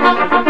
Thank you.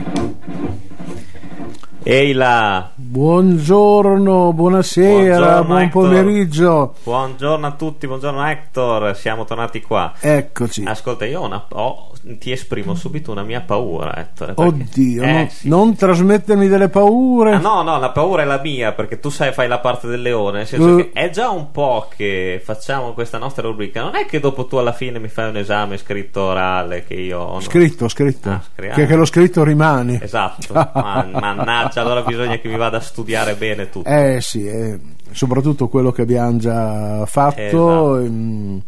Ehi là, Buongiorno, buonasera, Buongiorno, buon Hector. pomeriggio. buongiorno a tutti, buongiorno Hector, siamo tornati qua. Eccoci. Ascolta, io ho una- ho- ti esprimo subito una mia paura, Hector. perché- Oddio, Eh, no- sì. non trasmettermi delle paure. Ah, no, no, la paura è la mia perché tu sai fai la parte del leone, nel senso Eh. che è già un po' che facciamo questa nostra rubrica, non è che dopo tu alla fine mi fai un esame scritto orale che io no. Scritto, scritto. Ah, scri- che, che lo scritto rimane. Esatto, Man- mannaggia, allora bisogna che mi vada a studiare bene tutto. Eh sì, eh, soprattutto quello che abbiamo già fatto. Esatto. ehm,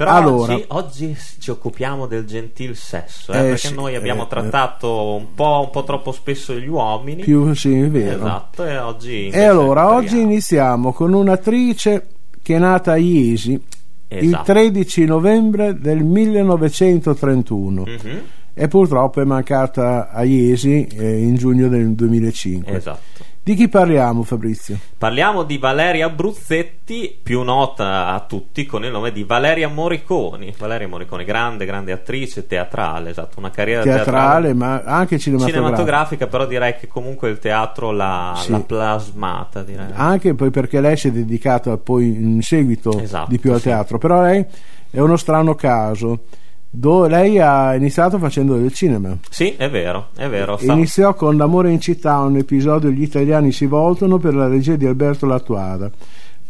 Però Allora. oggi, oggi ci occupiamo del gentil sesso, eh, Eh, perché sì, noi abbiamo eh, trattato un po', un po' troppo spesso gli uomini. più sì, è vero. Esatto, e oggi... E allora, oggi iniziamo con un'attrice che è nata a Iesi il Esatto. 13 novembre del 1931 Mhm, e purtroppo è mancata a Iesi eh, in giugno del 2005. Esatto. Di chi parliamo Fabrizio? Parliamo di Valeria Bruzzetti, più nota a tutti con il nome di Valeria Moriconi. Valeria Moriconi, grande, grande attrice teatrale, esatto, una carriera Teatrale ma anche cinematografica. cinematografica, però direi che comunque il teatro l'ha, Sì. plasmata, direi. Anche poi perché lei si è dedicata poi in seguito Esatto, di più al sì. teatro, però lei è uno strano caso. Dove lei ha iniziato facendo del cinema. Sì, è vero, è vero. sta- Iniziò con L'amore in città, un episodio Gli italiani si voltano per la regia di Alberto Lattuada.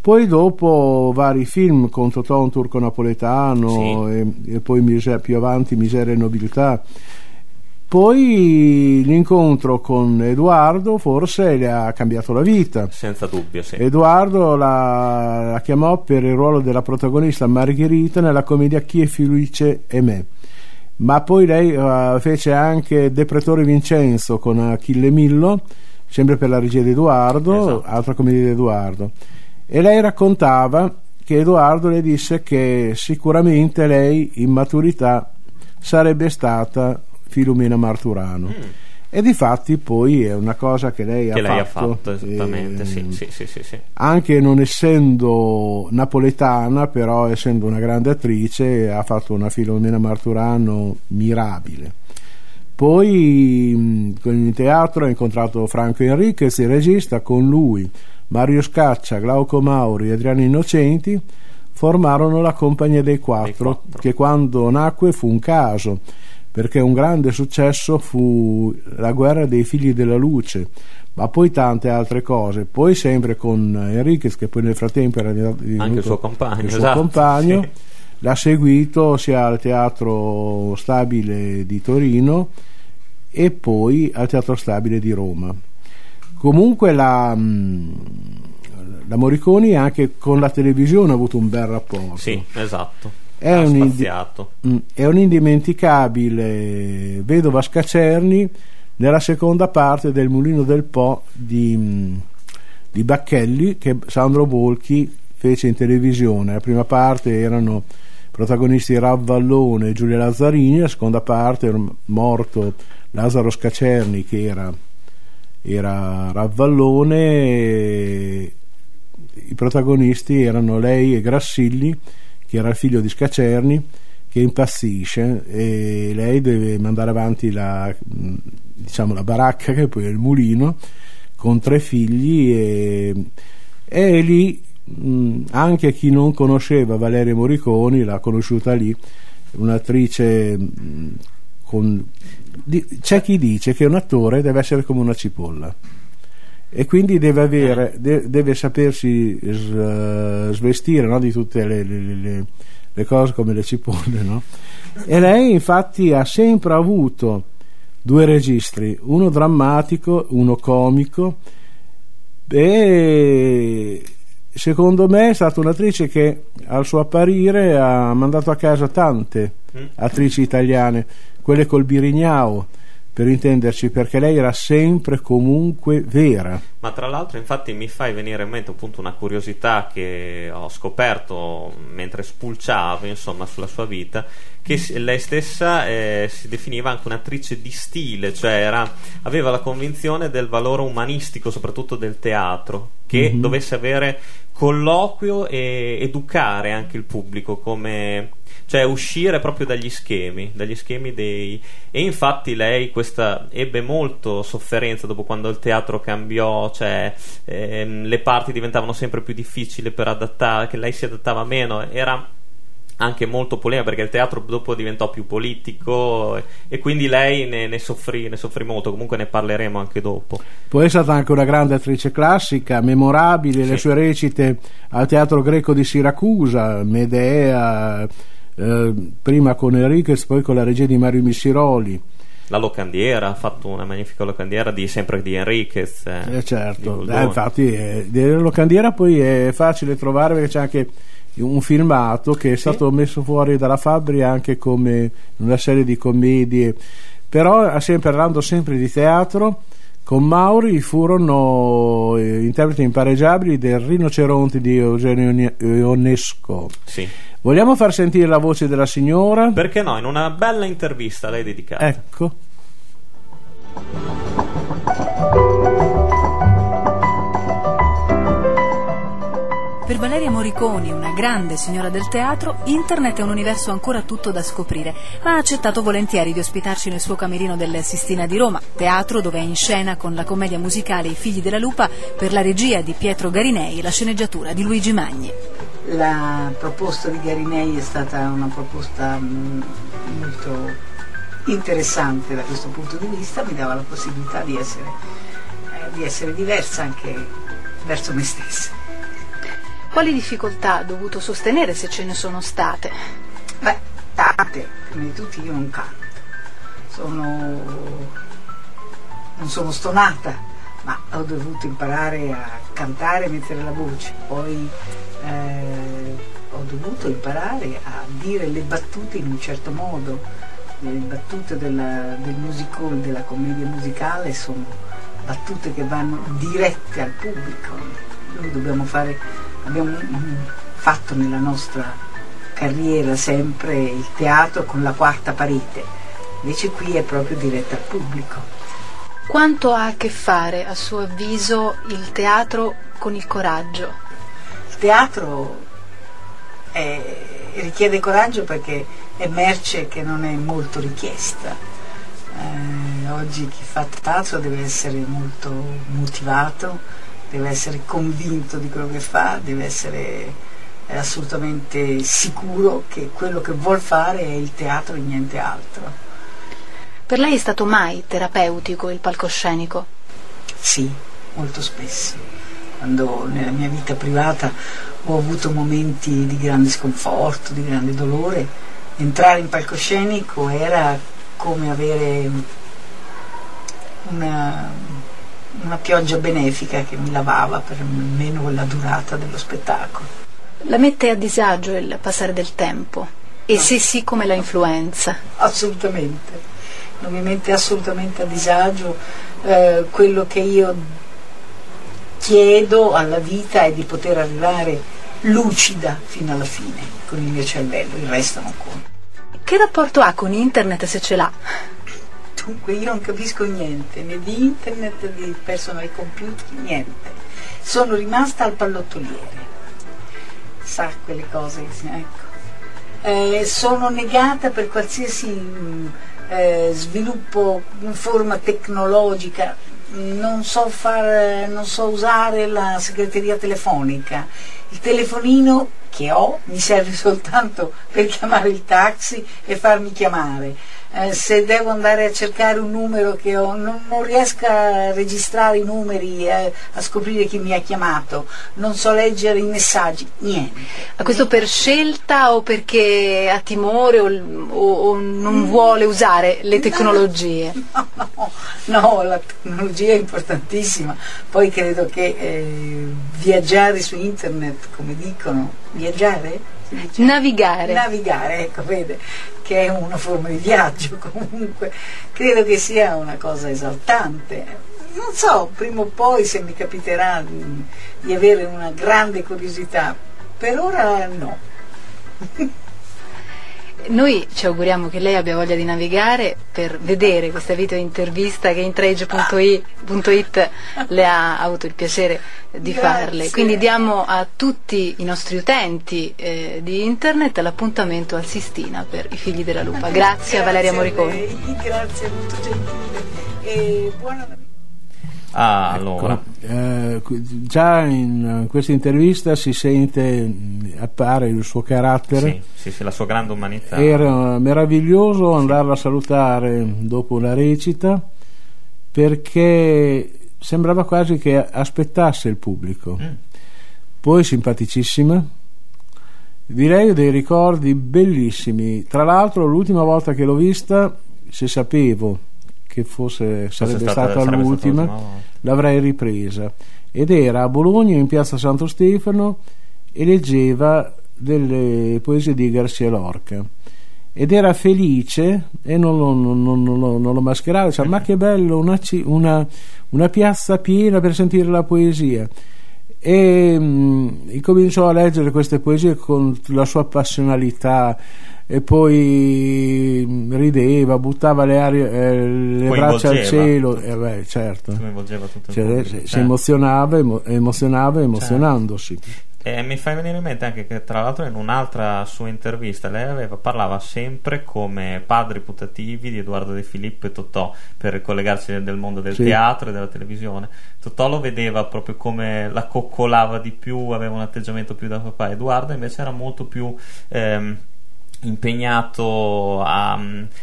Poi dopo vari film con Totò un turco napoletano e, e poi più avanti Miseria e nobiltà. Poi l'incontro con Edoardo forse le ha cambiato la vita. Senza dubbio, sì. Edoardo la, la chiamò per il ruolo della protagonista Margherita nella commedia Chi è Felice e me. Ma poi lei eh, fece anche Depretore Vincenzo con Achille Millo, sempre per la regia di Edoardo, Esatto. altra commedia di Edoardo. E lei raccontava che Edoardo le disse che sicuramente lei in maturità sarebbe stata Filomena Marturano. Mm, E di fatti poi è una cosa che lei, che ha, lei fatto, ha fatto, esattamente. Sì, ehm, sì, sì, sì, sì. anche non essendo napoletana, però essendo una grande attrice, ha fatto una Filomena Marturano mirabile. Poi con il teatro ha incontrato Franco Enriquez, il regista, con lui Mario Scaccia, Glauco Mauri e Adriano Innocenti formarono la Compagnia dei quattro, quattro. che quando nacque fu un caso, perché un grande successo fu la guerra dei figli della luce, ma poi tante altre cose. Poi sempre con Enriquez, che poi nel frattempo era divenuto Anche il suo compagno, il suo esatto, compagno, sì. l'ha seguito sia al Teatro Stabile di Torino e poi al Teatro Stabile di Roma. Comunque la, mh, la Moriconi anche con la televisione ha avuto un bel rapporto. Sì, esatto. È ha un. Mm, È un'indimenticabile vedova Scacerni nella seconda parte del Mulino del Po di, mm, di Bacchelli che Sandro Bolchi fece in televisione. La prima parte erano protagonisti Rav Vallone e Giulia Lazzarini, la seconda parte era morto Lazzaro Scacerni che era, era Rav Vallone. e I protagonisti erano lei e Grassilli che era il figlio di Scacerni, che impazzisce e lei deve mandare avanti la, mh, diciamo, la baracca, che poi è il mulino, con tre figli e, e lì mh, anche chi non conosceva Valeria Moriconi l'ha conosciuta lì, un'attrice mh, con... c'è chi dice che un attore deve essere come una cipolla e quindi deve, avere, de- deve sapersi s- svestire no, di tutte le, le- le- le- le cose come le cipolle. no? E lei infatti ha sempre avuto due registri, uno drammatico, uno comico, e secondo me è stata un'attrice che al suo apparire ha mandato a casa tante mm. attrici italiane, quelle col Birignao per intenderci, perché lei era sempre comunque vera. Ma tra l'altro, infatti, mi fai venire in mente appunto una curiosità che ho scoperto mentre spulciavo insomma sulla sua vita, che lei stessa eh, si definiva anche un'attrice di stile, cioè era, aveva la convinzione del valore umanistico, soprattutto del teatro, che mm-hmm. dovesse avere colloquio e educare anche il pubblico come cioè uscire proprio dagli schemi, dagli schemi dei... E infatti lei questa ebbe molto sofferenza dopo quando il teatro cambiò, cioè ehm, le parti diventavano sempre più difficili per adattare, che lei si adattava meno, era anche molto polemica perché il teatro dopo diventò più politico e, quindi lei ne, ne, soffrì, ne, soffrì, molto, comunque ne parleremo anche dopo. Poi è stata anche una grande attrice classica, memorabile, sì. le sue recite al teatro greco di Siracusa, Medea, eh, prima con Enriquez, poi con la regia di Mario Missiroli. La locandiera ha fatto una magnifica locandiera di, sempre di Enriquez. Eh, eh certo, eh, infatti eh, la locandiera poi è facile trovare perché c'è anche un filmato che è sì. stato messo fuori dalla Fabri anche come una serie di commedie, però sempre parlando sempre di teatro con Mauri furono eh, interpreti impareggiabili del Rinoceronte di Eugenio Ionesco. Sì. Vogliamo far sentire la voce della signora? Perché no, in una bella intervista a lei dedicata. Ecco. Per Valeria Moriconi, una grande signora del teatro, internet è un universo ancora tutto da scoprire, ma ha accettato volentieri di ospitarci nel suo camerino del Sistina di Roma, teatro dove è in scena con la commedia musicale I figli della lupa per la regia di Pietro Garinei e la sceneggiatura di Luigi Magni. La proposta di Garinei è stata una proposta mm, molto interessante da questo punto di vista, mi dava la possibilità di essere, eh, di essere diversa anche verso me stessa. Quali difficoltà ha dovuto sostenere se ce ne sono state? Beh, tante. Prima di tutto io non canto. Sono... non sono stonata, ma ho dovuto imparare a cantare e mettere la voce. Poi eh, ho dovuto imparare a dire le battute in un certo modo. Le battute della, del musical, della commedia musicale sono battute che vanno dirette al pubblico. Noi dobbiamo fare abbiamo fatto nella nostra carriera sempre il teatro con la quarta parete, invece qui è proprio diretta al pubblico. Quanto ha a che fare, a suo avviso, il teatro con il coraggio? Il teatro è, richiede coraggio perché è merce che non è molto richiesta. Eh, oggi chi fa teatro deve essere molto motivato, deve essere convinto di quello che fa, deve essere eh, assolutamente sicuro che quello che vuol fare è il teatro e niente altro. Per lei è stato mai terapeutico il palcoscenico? Sì, molto spesso. Quando nella mia vita privata ho avuto momenti di grande sconforto, di grande dolore, entrare in palcoscenico era come avere una, una pioggia benefica che mi lavava per almeno la durata dello spettacolo. La mette a disagio il passare del tempo? E no. se sì, come la influenza? Assolutamente, non mi mette assolutamente a disagio. Eh, quello che io chiedo alla vita è di poter arrivare lucida fino alla fine con il mio cervello, il resto non conta. Che rapporto ha con internet se ce l'ha? Dunque io non capisco niente, né di internet, né di personal computer, niente. Sono rimasta al pallottoliere. Sa quelle cose, ecco. Eh, sono negata per qualsiasi mm, eh, sviluppo in forma tecnologica, non so, far, non so usare la segreteria telefonica. Il telefonino che ho mi serve soltanto per chiamare il taxi e farmi chiamare eh, se devo andare a cercare un numero che ho, non, non riesco a registrare i numeri, eh, a scoprire chi mi ha chiamato, non so leggere i messaggi, niente. Ma questo per scelta o perché ha timore o, o, o non mm. vuole usare le tecnologie? No, no, no, la tecnologia è importantissima, poi credo che eh, viaggiare su internet, come dicono, viaggiare? Navigare. Navigare, ecco, vede, che è una forma di viaggio comunque, credo che sia una cosa esaltante. Non so, prima o poi se mi capiterà di, di avere una grande curiosità, per ora no. Noi ci auguriamo che lei abbia voglia di navigare per vedere questa video intervista che intrage.it le ha avuto il piacere di Grazie. farle. Quindi diamo a tutti i nostri utenti eh, di internet l'appuntamento al Sistina per i figli della lupa. Grazie, a Valeria Moriconi. lei, grazie, molto gentile. E buona. Ah, allora. Eh, già in eh, questa intervista si sente, mh, appare il suo carattere. Sì, sì, la sua grande umanità. Era meraviglioso andarla a salutare dopo la recita perché sembrava quasi che aspettasse il pubblico. Mm. Poi simpaticissima. Direi dei ricordi bellissimi. Tra l'altro, l'ultima volta che l'ho vista, se sapevo che fosse, sarebbe stata- stata, sarebbe l'ultima, stata l'avrei ripresa. Ed era a Bologna, in piazza Santo Stefano, e leggeva delle poesie di Garcia Lorca. Ed era felice e non lo, non- non- non lo- non lo mascherava, diceva, ma che bello, una, una- una piazza piena per sentire la poesia. E mm, incominciò a leggere queste poesie con la sua passionalità e poi mm, rideva, buttava le, arie- eh, le braccia al cielo, e beh, certo. Tutto Cioè, si, si certo. emozionava, emo- emozionava emozionandosi. E mi fa venire in mente anche che tra l'altro in un'altra sua intervista lei aveva, parlava sempre come padri putativi di Edoardo De Filippo e Totò per collegarsi del, del mondo del Sì. teatro e della televisione. Totò lo vedeva proprio come la coccolava di più, aveva un atteggiamento più da papà. Edoardo invece era molto più ehm, impegnato a,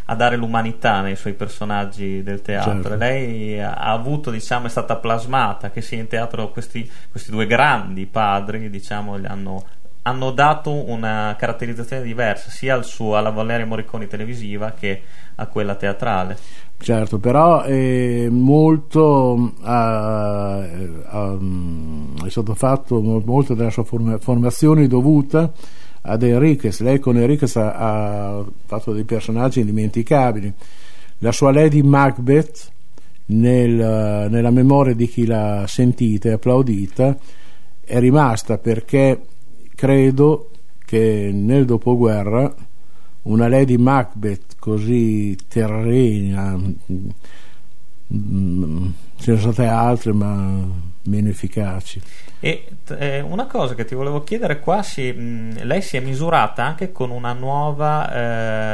a dare l'umanità nei suoi personaggi del teatro. Certo. Lei ha avuto, diciamo, è stata plasmata che sia in teatro questi, questi due grandi padri, diciamo, gli hanno, hanno dato una caratterizzazione diversa sia al suo, alla Valeria Morriconi televisiva che a quella teatrale. Certo, però è molto ha- ha- è stato fatto mo- molto della sua forma- formazione dovuta ad Enriquez. Lei con Enriquez ha, ha fatto dei personaggi indimenticabili. La sua Lady Macbeth nel- nella memoria di chi l'ha sentita e applaudita è rimasta perché credo che nel dopoguerra una Lady Macbeth così terrena mm, mm, ce ne sono state altre ma meno efficaci E eh, una cosa che ti volevo chiedere qua, si- mh, lei si è misurata anche con una nuova,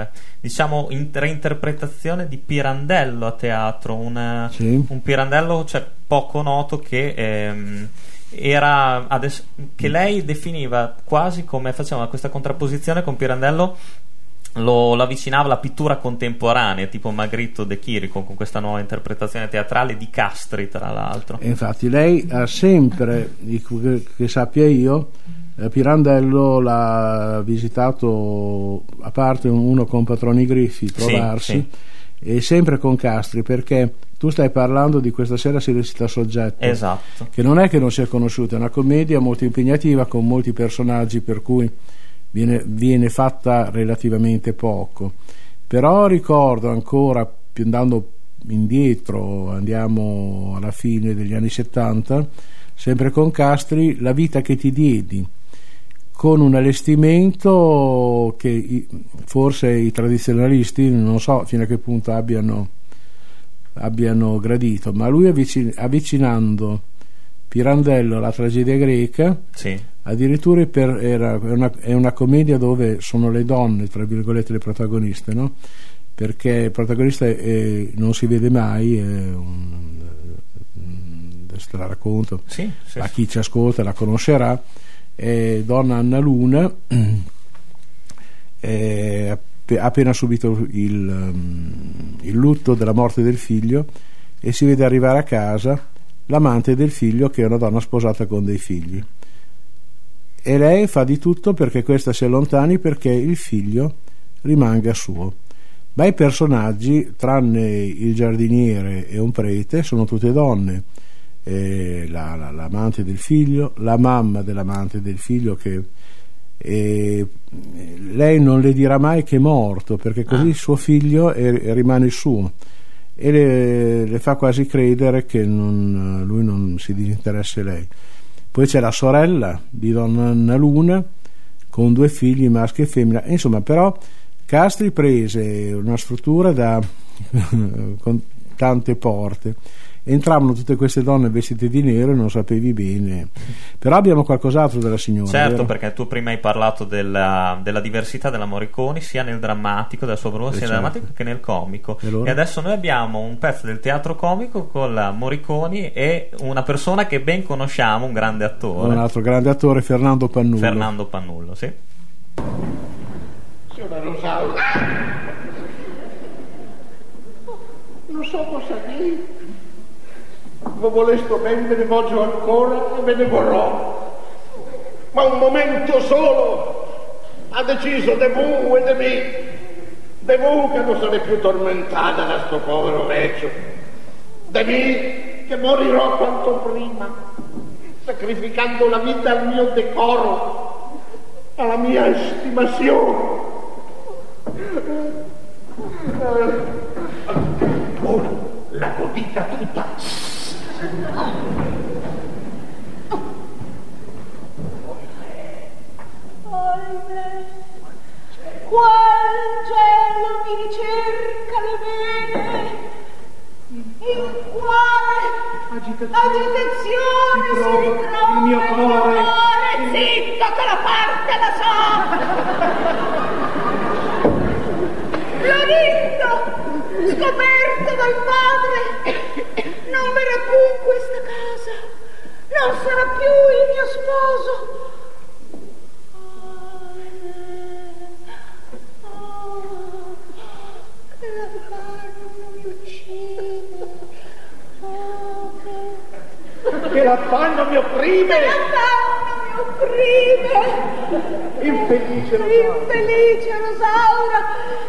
eh, diciamo, in- reinterpretazione di Pirandello a teatro, un, Sì. un Pirandello cioè, poco noto che... ehm, era adesso- che lei definiva quasi come faceva questa contrapposizione con Pirandello lo, lo avvicinava alla pittura contemporanea tipo Magritto De Chirico con questa nuova interpretazione teatrale di Castri tra l'altro. Infatti lei ha sempre che, che sappia io eh, Pirandello l'ha visitato a parte uno con Patroni Griffi trovarsi e sempre con Castri perché tu stai parlando di questa sera si recita soggetto esatto. che non è che non sia conosciuta, è una commedia molto impegnativa con molti personaggi per cui viene, viene fatta relativamente poco. Però ricordo ancora, più andando indietro, andiamo alla fine degli anni 70, sempre con Castri, La vita che ti diedi, con un allestimento che forse i tradizionalisti non so fino a che punto abbiano, abbiano gradito, ma lui avvicin- avvicinando Pirandello alla tragedia greca, sì. addirittura per- era- è, una, è una commedia dove sono le donne, tra virgolette, le protagoniste, no? perché il protagonista è- non si vede mai, un- adesso te la racconto, Sì, sì, a chi ci ascolta la conoscerà, è donna Anna Luna, è ha appena subito il, il lutto della morte del figlio e si vede arrivare a casa l'amante del figlio che è una donna sposata con dei figli e lei fa di tutto perché questa si allontani perché il figlio rimanga suo. Ma i personaggi, tranne il giardiniere e un prete, sono tutte donne eh, la, la, l'amante del figlio, la mamma dell'amante del figlio che eh, lei non le dirà mai che è morto perché così Ah. suo figlio è- rimane suo e le, le fa quasi credere che non- lui non si disinteressa di lei. Poi c'è la sorella di Donna Luna con due figli, maschio e femmina. Insomma, però Castri prese una struttura da, con tante porte. Entravano tutte queste donne vestite di nero e non sapevi bene. Però abbiamo qualcos'altro della signora. Certo, vero? perché tu prima hai parlato della, della diversità della Morricone sia nel drammatico, della sua Eh, sia certo. nel drammatico che nel comico. E allora? E adesso noi abbiamo un pezzo del teatro comico con la Morriconi e una persona che ben conosciamo, un grande attore, Un altro grande attore, Fernando Pannullo. Fernando Pannullo. Sì. Signora Rosaura, non so cosa dire. Ma volesto ben me ne voglio ancora e me ne vorrò. Ma un momento solo ha deciso de mu e de me. De mu che non sarei più tormentata da sto povero vecchio. De me che morirò quanto prima, sacrificando la vita al mio decoro, alla mia estimazione. Oh, la godita tutta. Ahimè, qual cielo mi ricerca le vene, in quale agitazione si ritrova il mio cuore. Zitto che la parte la so! L'ho visto, scoperto dal padre, non verrà più in questa casa, non sarà più il mio sposo. Che l'affanno mi. Oh, che mi opprime. Infelice Rosaura. Infelice Rosaura,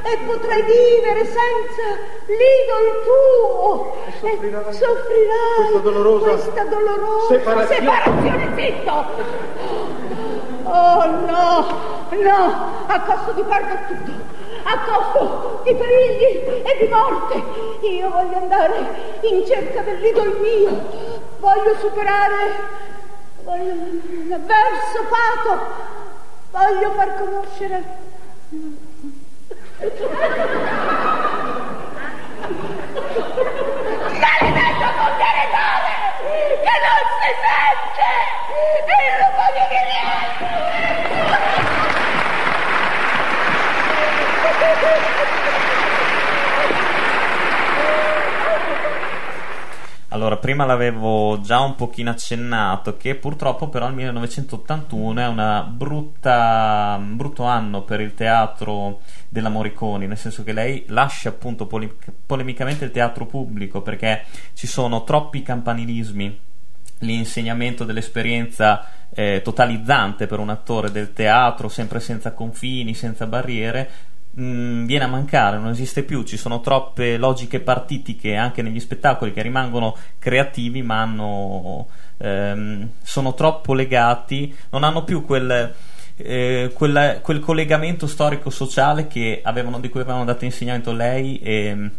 e potrei vivere senza l'idol tuo. E soffrirai. E soffrirai Questa dolorosa questa dolorosa separazione. separazione, zitto! Oh no, no, a costo di perdere tutto, a costo di perigli e di morte. Io voglio andare in cerca dell'idol mio, voglio superare voglio l'avverso fato, voglio far conoscere Maledetto contenitore che non si sente! Io non voglio che niente! Allora, prima l'avevo già un pochino accennato che purtroppo però il 1981 è brutta, un brutto anno per il teatro della Morriconi, nel senso che lei lascia appunto pole- polemicamente il teatro pubblico perché ci sono troppi campanilismi, l'insegnamento dell'esperienza eh, totalizzante per un attore del teatro, sempre senza confini, senza barriere, mh, viene a mancare, non esiste più, ci sono troppe logiche partitiche anche negli spettacoli che rimangono creativi ma hanno, ehm, sono troppo legati, non hanno più quel, eh, quella- quel collegamento storico-sociale che avevano, di cui avevano dato insegnamento lei e,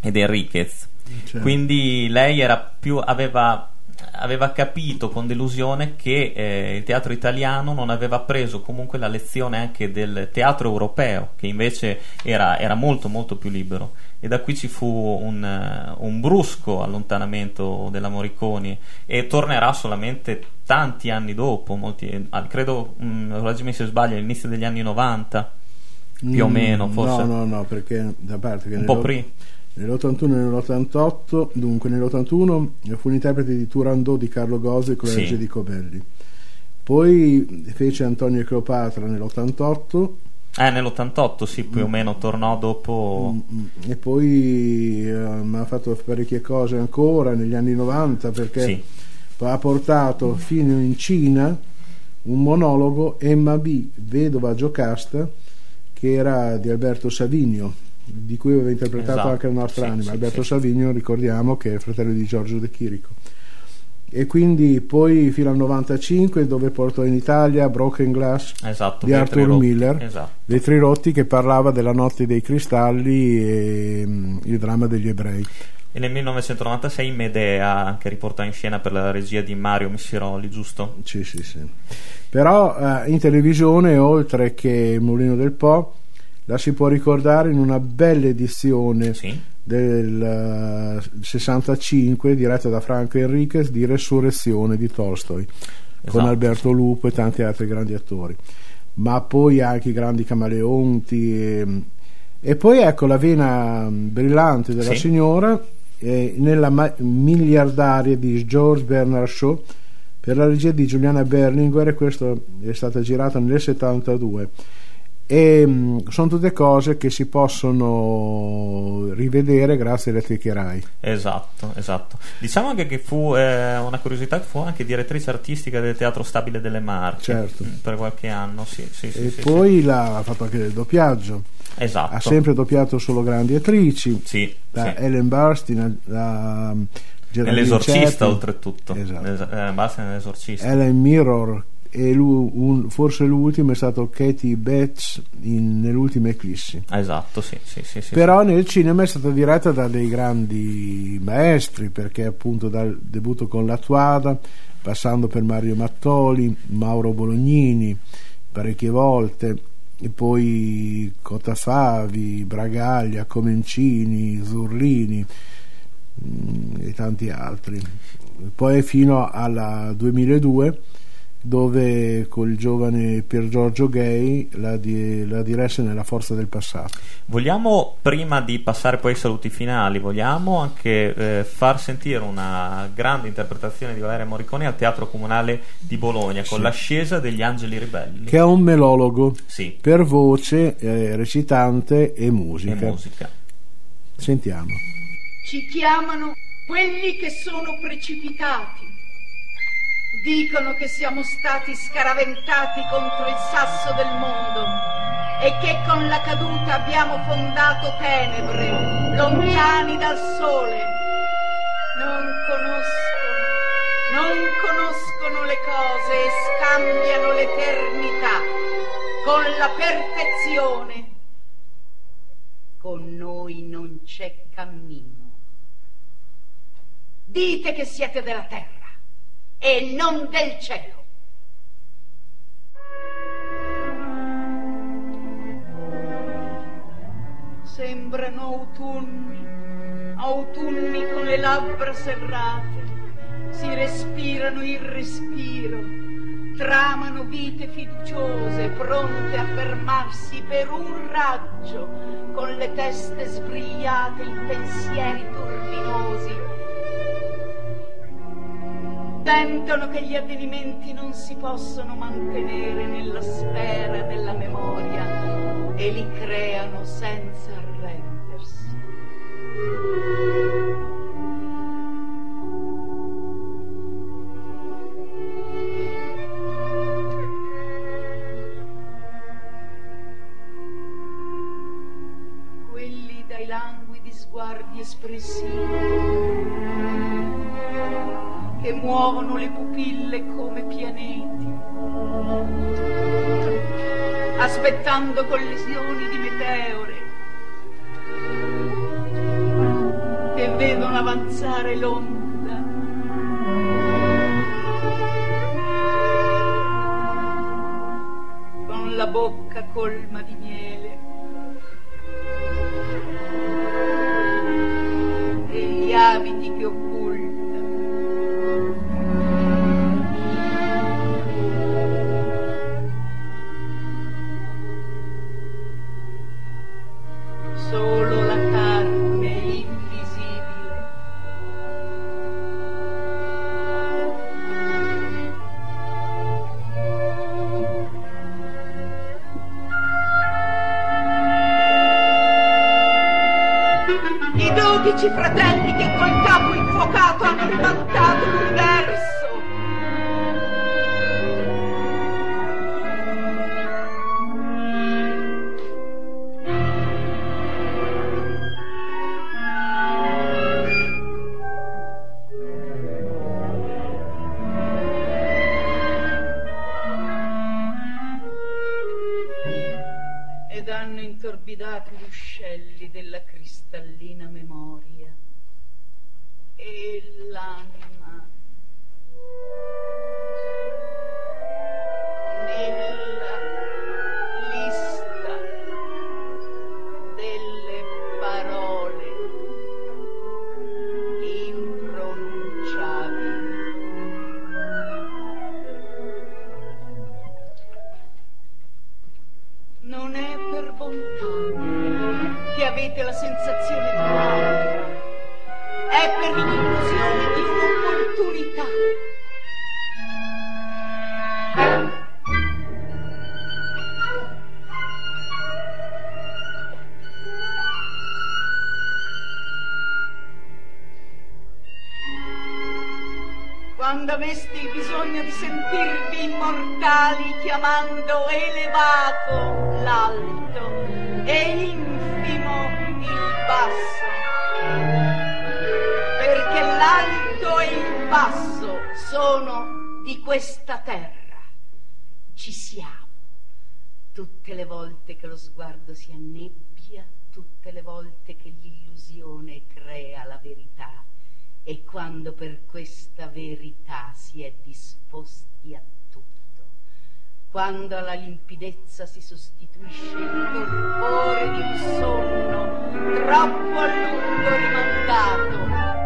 ed Enriquez. Certo. Quindi lei era più, aveva, aveva capito con delusione che eh, il teatro italiano non aveva preso comunque la lezione anche del teatro europeo, che invece era, era molto molto più libero. E da qui ci fu un, eh, un brusco allontanamento della Morriconi e tornerà solamente tanti anni dopo, molti, ah, credo, mh, correggimi se sbaglio, all'inizio degli anni 90, più o Mm, meno, forse No, no, no, perché da parte che un po' prima. Nell'81 e nell'88, dunque nell'81 fu l'interprete di Turandot di Carlo Gose con la Sì. di Cobelli. Poi fece Antonio e Cleopatra nell'88 Eh, nell'88 sì, più o meno tornò dopo... mm, e poi eh, ha fatto parecchie cose ancora negli anni 90 perché Sì. ha portato fino in Cina un monologo Emma B, vedova giocasta, che era di Alberto Savigno, di cui aveva interpretato Esatto, anche la nostra sì, anima. sì, Alberto sì. Savigno, ricordiamo, che è fratello di Giorgio De Chirico. e quindi poi fino al 95 dove portò in Italia Broken Glass Esatto, di Arthur rotti. Miller Esatto. Vetri rotti che parlava della notte dei cristalli e mm, il dramma degli ebrei E nel 1996 Medea, che riporta in scena per la regia di Mario Missiroli, giusto? Sì, sì, sì. Però eh, in televisione, oltre che Mulino del Po, la si può ricordare in una bella edizione Sì. del eh, 65 diretta da Franco Enriquez di Resurrezione di Tolstoi con Esatto, Alberto Lupo e tanti altri grandi attori ma poi anche i grandi camaleonti e, e poi ecco la vena brillante della Sì. signora eh, nella ma- miliardaria di George Bernard Shaw per la regia di Giuliana Berlinguer e questo è stata girata nel 72 e mh, sono tutte cose che si possono rivedere grazie alle Rai. Esatto, esatto. Diciamo anche che fu eh, una curiosità che fu anche direttrice artistica del Teatro Stabile delle Marche Certo. mm, per qualche anno, sì, sì, sì, e poi l'ha ha fatto anche del doppiaggio esatto. ha sempre doppiato solo grandi attrici Sì, da. Ellen Burstyn da Geraldine Nell'esorcista Chaplin, oltretutto. Esatto. Es- eh, basta nell'esorcista. Ellen Mirror e un- forse l'ultimo è stato Katie Bates in- nell'ultima Eclissi. Esatto, sì, sì, sì, sì, però nel cinema è stata diretta da dei grandi maestri perché appunto dal debutto con la Tuada passando per Mario Mattoli Mauro Bolognini parecchie volte e poi Cotafavi Bragaglia Comencini Zurlini mm, e tanti altri. Poi fino alla 2002 dove col giovane Pier Giorgio Gay la, di- la diresse nella forza del passato Vogliamo, prima di passare poi ai saluti finali, vogliamo anche eh, far sentire una grande interpretazione di Valeria Morricone al Teatro Comunale di Bologna con Sì. l'ascesa degli Angeli Ribelli. che è un melologo Sì, per voce, eh, recitante e e musica. musica. Sentiamo. Ci chiamano quelli che sono precipitati. Dicono che siamo stati scaraventati contro il sasso del mondo e che con la caduta abbiamo fondato tenebre, lontani dal sole. Non conoscono, non conoscono le cose e scambiano l'eternità con la perfezione. Con noi non c'è cammino. Dite che siete della terra e non del cielo. Sembrano autunni, autunni con le labbra serrate, si respirano il respiro, tramano vite fiduciose, pronte a fermarsi per un raggio, con le teste sbrigliate in pensieri turbinosi. Sentono che gli avvenimenti non si possono mantenere nella sfera della memoria e li creano senza arrendersi. Quelli dai languidi sguardi espressivi muovono le pupille come pianeti, aspettando collisioni di meteore che vedono avanzare l'onda. Con la bocca colma di miele e gli abiti che occulta. Cristallina memoria. E l'anima immortali chiamando elevato l'alto e infimo il basso, perché l'alto e il basso sono di questa terra. Ci siamo. Tutte le volte che lo sguardo si annebbia, tutte le volte che l'illusione crea la verità e quando per questa verità si è disposti a quando alla limpidezza si sostituisce il torpore di un sonno troppo a lungo rimandato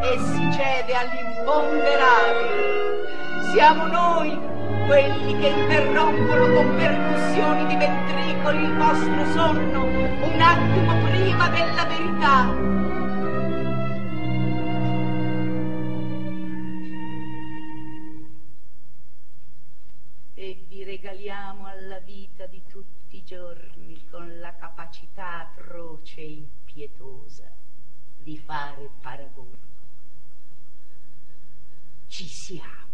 e si cede all'imponderabile, siamo noi quelli che interrompono con percussioni di ventricoli il vostro sonno un attimo prima della verità. Giorni con la capacità atroce e impietosa di fare paragoni. Ci siamo.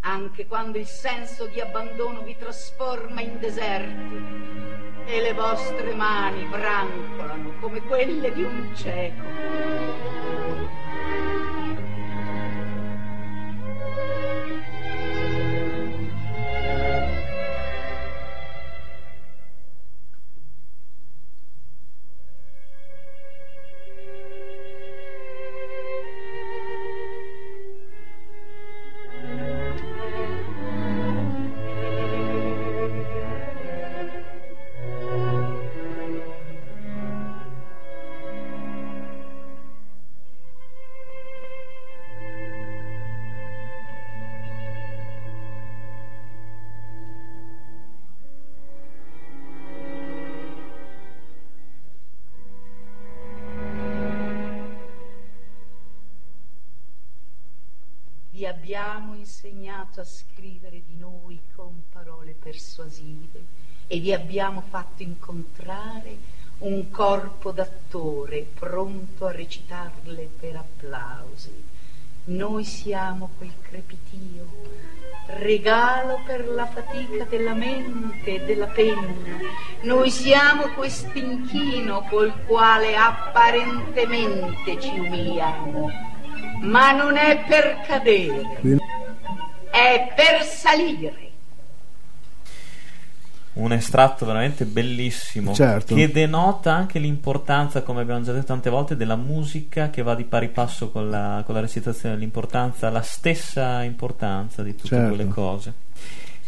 Anche quando il senso di abbandono vi trasforma in deserti e le vostre mani brancolano come quelle di un cieco. Abbiamo insegnato a scrivere di noi con parole persuasive e vi abbiamo fatto incontrare un corpo d'attore pronto a recitarle per applausi. Noi siamo quel crepitio, regalo per la fatica della mente e della penna. Noi siamo quest'inchino col quale apparentemente ci umiliamo, ma non è per cadere, è per salire. un estratto veramente bellissimo Certo. che denota anche l'importanza, come abbiamo già detto tante volte, della musica che va di pari passo con la, con la recitazione, l'importanza, la stessa importanza di tutte Certo. quelle cose.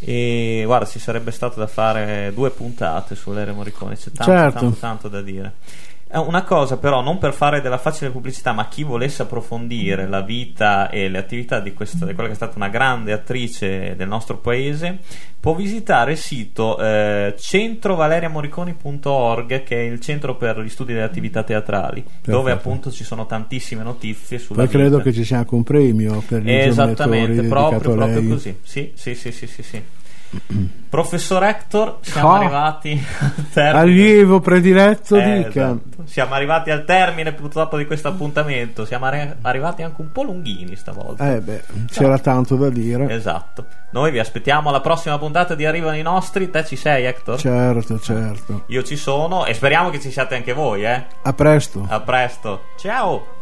E guarda, ci sarebbe stato da fare due puntate sull'Ere Morricone, c'è tanto, Certo. tanto, tanto da dire. Eh, Una cosa però, non per fare della facile pubblicità, ma chi volesse approfondire la vita e le attività di, questa, di quella che è stata una grande attrice del nostro paese, può visitare il sito eh, centrovaleriamoriconi.org, che è il centro per gli studi delle attività teatrali, dove appunto ci sono tantissime notizie sulla Poi credo vita. che ci sia anche un premio per gli Esattamente, proprio, proprio così. Sì, sì, sì, sì, sì, sì. Professor Hector, siamo Oh. arrivati al termine. Allievo prediletto Eh, esatto. Siamo arrivati al termine purtroppo di questo appuntamento. Siamo arri- arrivati anche un po' lunghini stavolta. Eh beh, c'era tanto da dire. Esatto. Noi vi aspettiamo alla prossima puntata di Arrivano i nostri. Te ci sei, Hector? Certo, certo. Io ci sono e speriamo che ci siate anche voi, eh. A presto. A presto. Ciao.